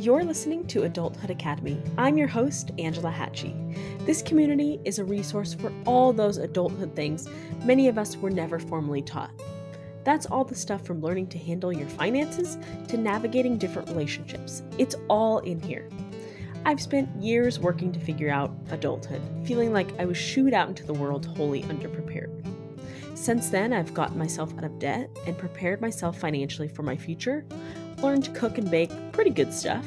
You're listening to Adulthood Academy. I'm your host, Angela Hatchie. This community is a resource for all those adulthood things many of us were never formally taught. That's all the stuff from learning to handle your finances to navigating different relationships. It's all in here. I've spent years working to figure out adulthood, feeling like I was shooed out into the world wholly underprepared. Since then, I've gotten myself out of debt and prepared myself financially for my future, learned to cook and bake pretty good stuff,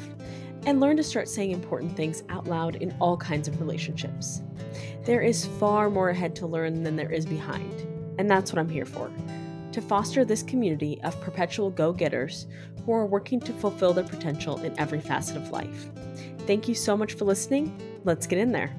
and learned to start saying important things out loud in all kinds of relationships. There is far more ahead to learn than there is behind, and that's what I'm here for to foster this community of perpetual go getters who are working to fulfill their potential in every facet of life. Thank you so much for listening. Let's get in there.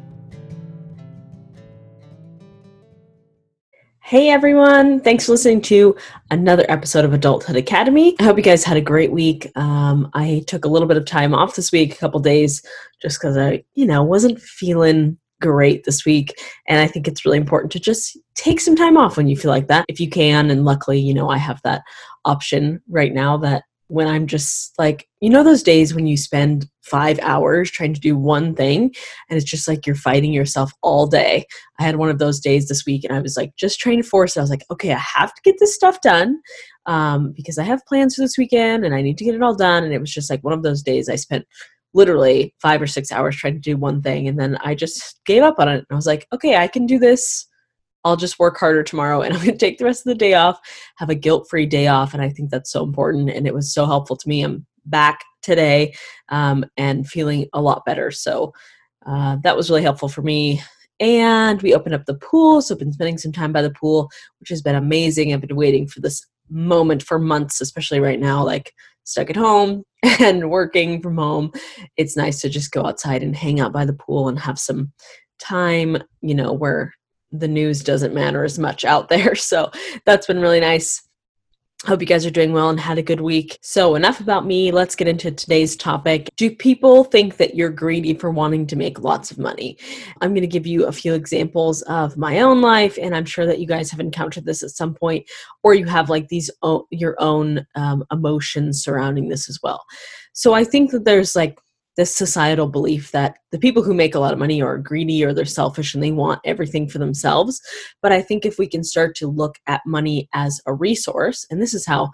Hey everyone, thanks for listening to another episode of Adulthood Academy. I hope you guys had a great week. Um, I took a little bit of time off this week, a couple days, just because I, you know, wasn't feeling great this week. And I think it's really important to just take some time off when you feel like that, if you can. And luckily, you know, I have that option right now that when I'm just like, you know, those days when you spend five hours trying to do one thing and it's just like you're fighting yourself all day. I had one of those days this week and I was like, just trying to force it. I was like, okay, I have to get this stuff done um, because I have plans for this weekend and I need to get it all done. And it was just like one of those days I spent literally five or six hours trying to do one thing and then I just gave up on it. And I was like, okay, I can do this I'll just work harder tomorrow and I'm going to take the rest of the day off, have a guilt free day off. And I think that's so important. And it was so helpful to me. I'm back today um, and feeling a lot better. So uh, that was really helpful for me. And we opened up the pool. So I've been spending some time by the pool, which has been amazing. I've been waiting for this moment for months, especially right now, like stuck at home and working from home. It's nice to just go outside and hang out by the pool and have some time, you know, where the news doesn't matter as much out there. So that's been really nice. Hope you guys are doing well and had a good week. So, enough about me. Let's get into today's topic. Do people think that you're greedy for wanting to make lots of money? I'm going to give you a few examples of my own life, and I'm sure that you guys have encountered this at some point, or you have like these your own um, emotions surrounding this as well. So, I think that there's like this societal belief that the people who make a lot of money are greedy or they're selfish and they want everything for themselves. But I think if we can start to look at money as a resource, and this is how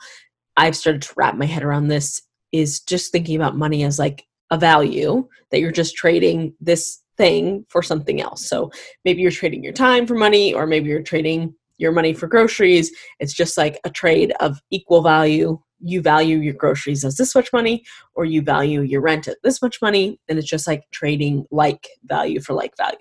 I've started to wrap my head around this, is just thinking about money as like a value that you're just trading this thing for something else. So maybe you're trading your time for money, or maybe you're trading your money for groceries. It's just like a trade of equal value you value your groceries as this much money or you value your rent at this much money and it's just like trading like value for like value.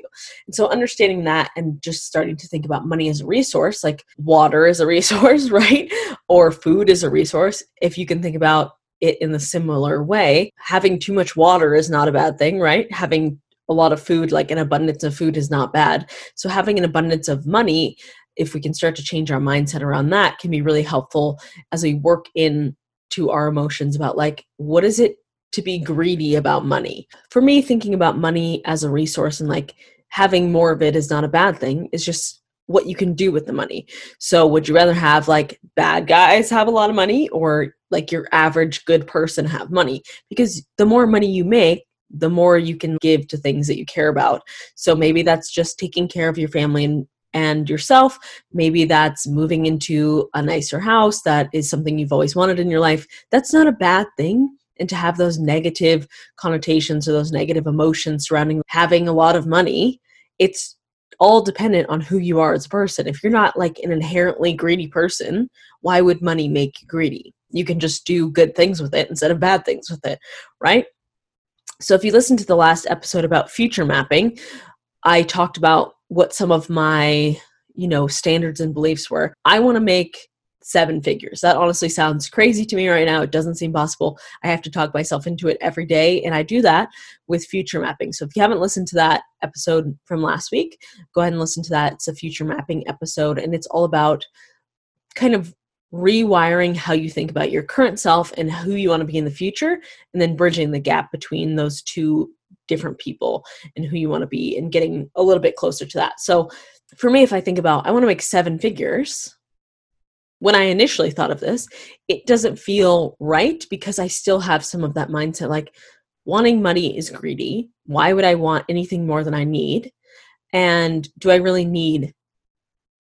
And so understanding that and just starting to think about money as a resource like water is a resource right? Or food is a resource if you can think about it in the similar way. Having too much water is not a bad thing right? Having a lot of food like an abundance of food is not bad. So having an abundance of money if we can start to change our mindset around that can be really helpful as we work in to our emotions about like what is it to be greedy about money? For me thinking about money as a resource and like having more of it is not a bad thing it's just what you can do with the money. So would you rather have like bad guys have a lot of money or like your average good person have money? Because the more money you make the more you can give to things that you care about. So maybe that's just taking care of your family and and yourself. Maybe that's moving into a nicer house that is something you've always wanted in your life. That's not a bad thing. And to have those negative connotations or those negative emotions surrounding having a lot of money, it's all dependent on who you are as a person. If you're not like an inherently greedy person, why would money make you greedy? You can just do good things with it instead of bad things with it, right? So if you listen to the last episode about future mapping, I talked about what some of my you know standards and beliefs were. I want to make seven figures. That honestly sounds crazy to me right now. It doesn't seem possible. I have to talk myself into it every day and i do that with future mapping. So if you haven't listened to that episode from last week go ahead and listen to that. It's a future mapping episode and it's all about kind of rewiring how you think about your current self and who you want to be in the future and then bridging the gap between those two different people and who you want to be and getting a little bit closer to that. So for me, if I think about I want to make seven figures, when I initially thought of this, it doesn't feel right because I still have some of that mindset like, wanting money is greedy. Why would I want anything more than I need? And do I really need,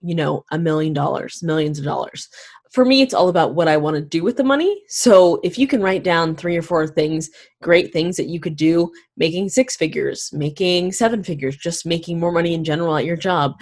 you know, a million dollars, millions of dollars? For me, it's all about what I want to do with the money. So if you can write down three or four things, great things that you could do, making six figures, making seven figures, just making more money in general at your job,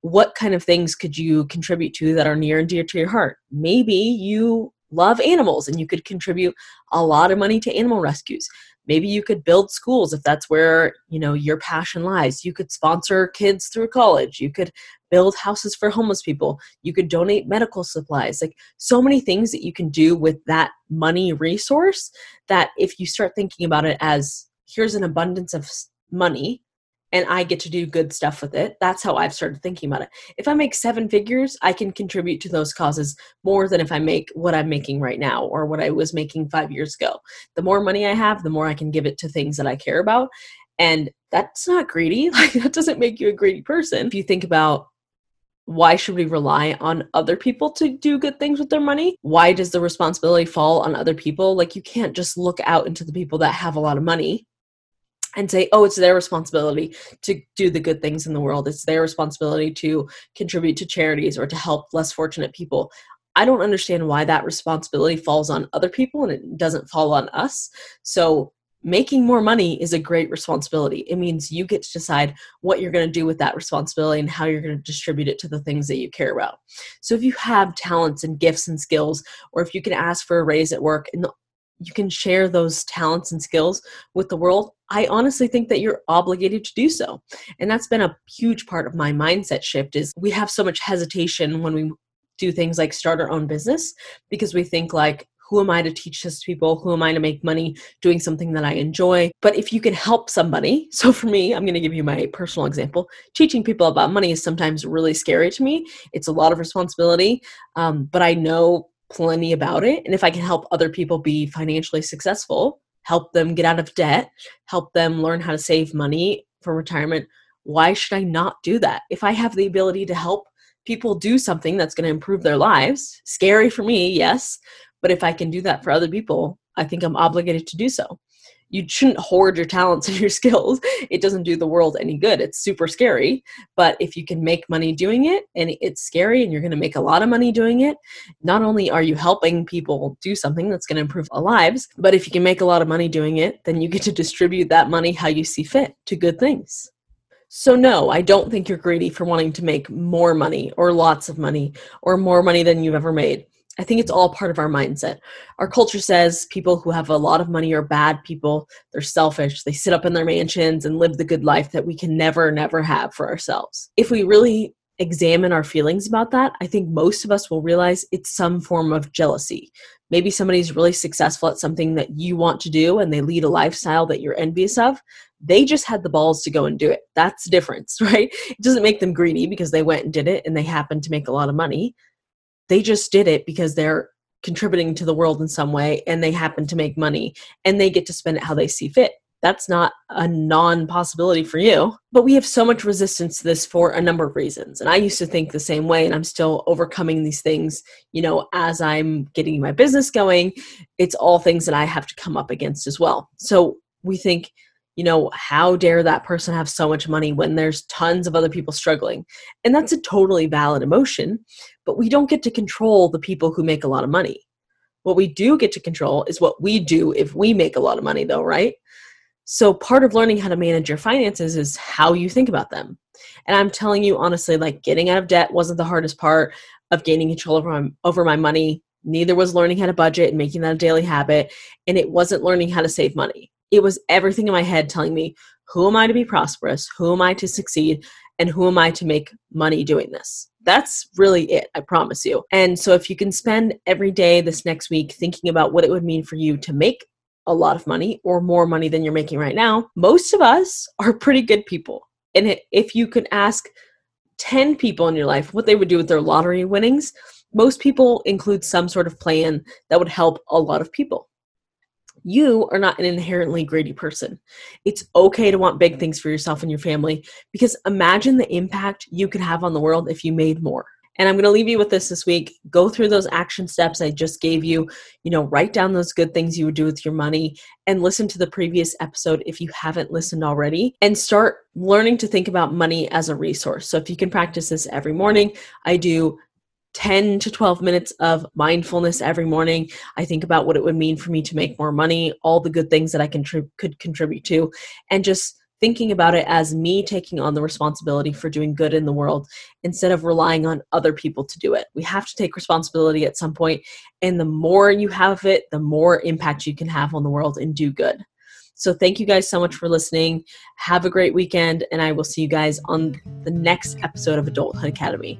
what kind of things could you contribute to that are near and dear to your heart? Maybe you love animals and you could contribute a lot of money to animal rescues maybe you could build schools if that's where you know your passion lies you could sponsor kids through college you could build houses for homeless people you could donate medical supplies like so many things that you can do with that money resource that if you start thinking about it as here's an abundance of money and I get to do good stuff with it. That's how I've started thinking about it. If I make seven figures, I can contribute to those causes more than if I make what I'm making right now or what I was making five years ago. The more money I have, the more I can give it to things that I care about. And that's not greedy. Like, that doesn't make you a greedy person. If you think about why should we rely on other people to do good things with their money? Why does the responsibility fall on other people? Like, you can't just look out into the people that have a lot of money and say, oh, it's their responsibility to do the good things in the world. It's their responsibility to contribute to charities or to help less fortunate people. I don't understand why that responsibility falls on other people and it doesn't fall on us. So, making more money is a great responsibility. It means you get to decide what you're going to do with that responsibility and how you're going to distribute it to the things that you care about. So, if you have talents and gifts and skills, or if you can ask for a raise at work, and you can share those talents and skills with the world, I honestly think that you're obligated to do so. And that's been a huge part of my mindset shift is we have so much hesitation when we do things like start our own business because we think like who am I to teach this to people? Who am I to make money doing something that I enjoy? But if you can help somebody, so for me, I'm going to give you my personal example. Teaching people about money is sometimes really scary to me. It's a lot of responsibility, um, but I know plenty about it. And if I can help other people be financially successful, help them get out of debt, help them learn how to save money for retirement, why should I not do that? If I have the ability to help people do something that's going to improve their lives, scary for me, yes, but if I can do that for other people, I think I'm obligated to do so you shouldn't hoard your talents and your skills. It doesn't do the world any good. It's super scary. But if you can make money doing it and it's scary and you're going to make a lot of money doing it, not only are you helping people do something that's going to improve our lives, but if you can make a lot of money doing it, then you get to distribute that money how you see fit to good things. So, no, I don't think you're greedy for wanting to make more money or lots of money or more money than you've ever made. I think it's all part of our mindset. Our culture says people who have a lot of money are bad people. They're selfish. They sit up in their mansions and live the good life that we can never, never have for ourselves. If we really examine our feelings about that, I think most of us will realize it's some form of jealousy. Maybe somebody's really successful at something that you want to do and they lead a lifestyle that you're envious of. They just had the balls to go and do it. That's the difference, right? It doesn't make them greedy because they went and did it and they happen to make a lot of money they just did it because they're contributing to the world in some way and they happen to make money and they get to spend it how they see fit. That's not a non possibility for you. But we have so much resistance to this for a number of reasons. And I used to think the same way, and I'm still overcoming these things, you know, as I'm getting my business going. It's all things that I have to come up against as well. So we think, you know, how dare that person have so much money when there's tons of other people struggling? And that's a totally valid emotion, but we don't get to control the people who make a lot of money. What we do get to control is what we do if we make a lot of money, though, right? So, part of learning how to manage your finances is how you think about them. And I'm telling you honestly, like getting out of debt wasn't the hardest part of gaining control over my, over my money. Neither was learning how to budget and making that a daily habit. And it wasn't learning how to save money it was everything in my head telling me who am I to be prosperous? Who am I to succeed? And who am I to make money doing this? That's really it, I promise you. And so, if you can spend every day this next week thinking about what it would mean for you to make a lot of money or more money than you're making right now, most of us are pretty good people. And if you could ask 10 people in your life what they would do with their lottery winnings, most people include some sort of plan that would help a lot of people you are not an inherently greedy person. It's okay to want big things for yourself and your family because imagine the impact you could have on the world if you made more. And I'm going to leave you with this this week. Go through those action steps I just gave you. You know, write down those good things you would do with your money and listen to the previous episode if you haven't listened already and start learning to think about money as a resource. So if you can practice this every morning, I do 10 to 12 minutes of mindfulness every morning. I think about what it would mean for me to make more money, all the good things that I can could contribute to, and just thinking about it as me taking on the responsibility for doing good in the world instead of relying on other people to do it. We have to take responsibility at some point, and the more you have it, the more impact you can have on the world and do good. So, thank you guys so much for listening. Have a great weekend, and I will see you guys on the next episode of Adulthood Academy.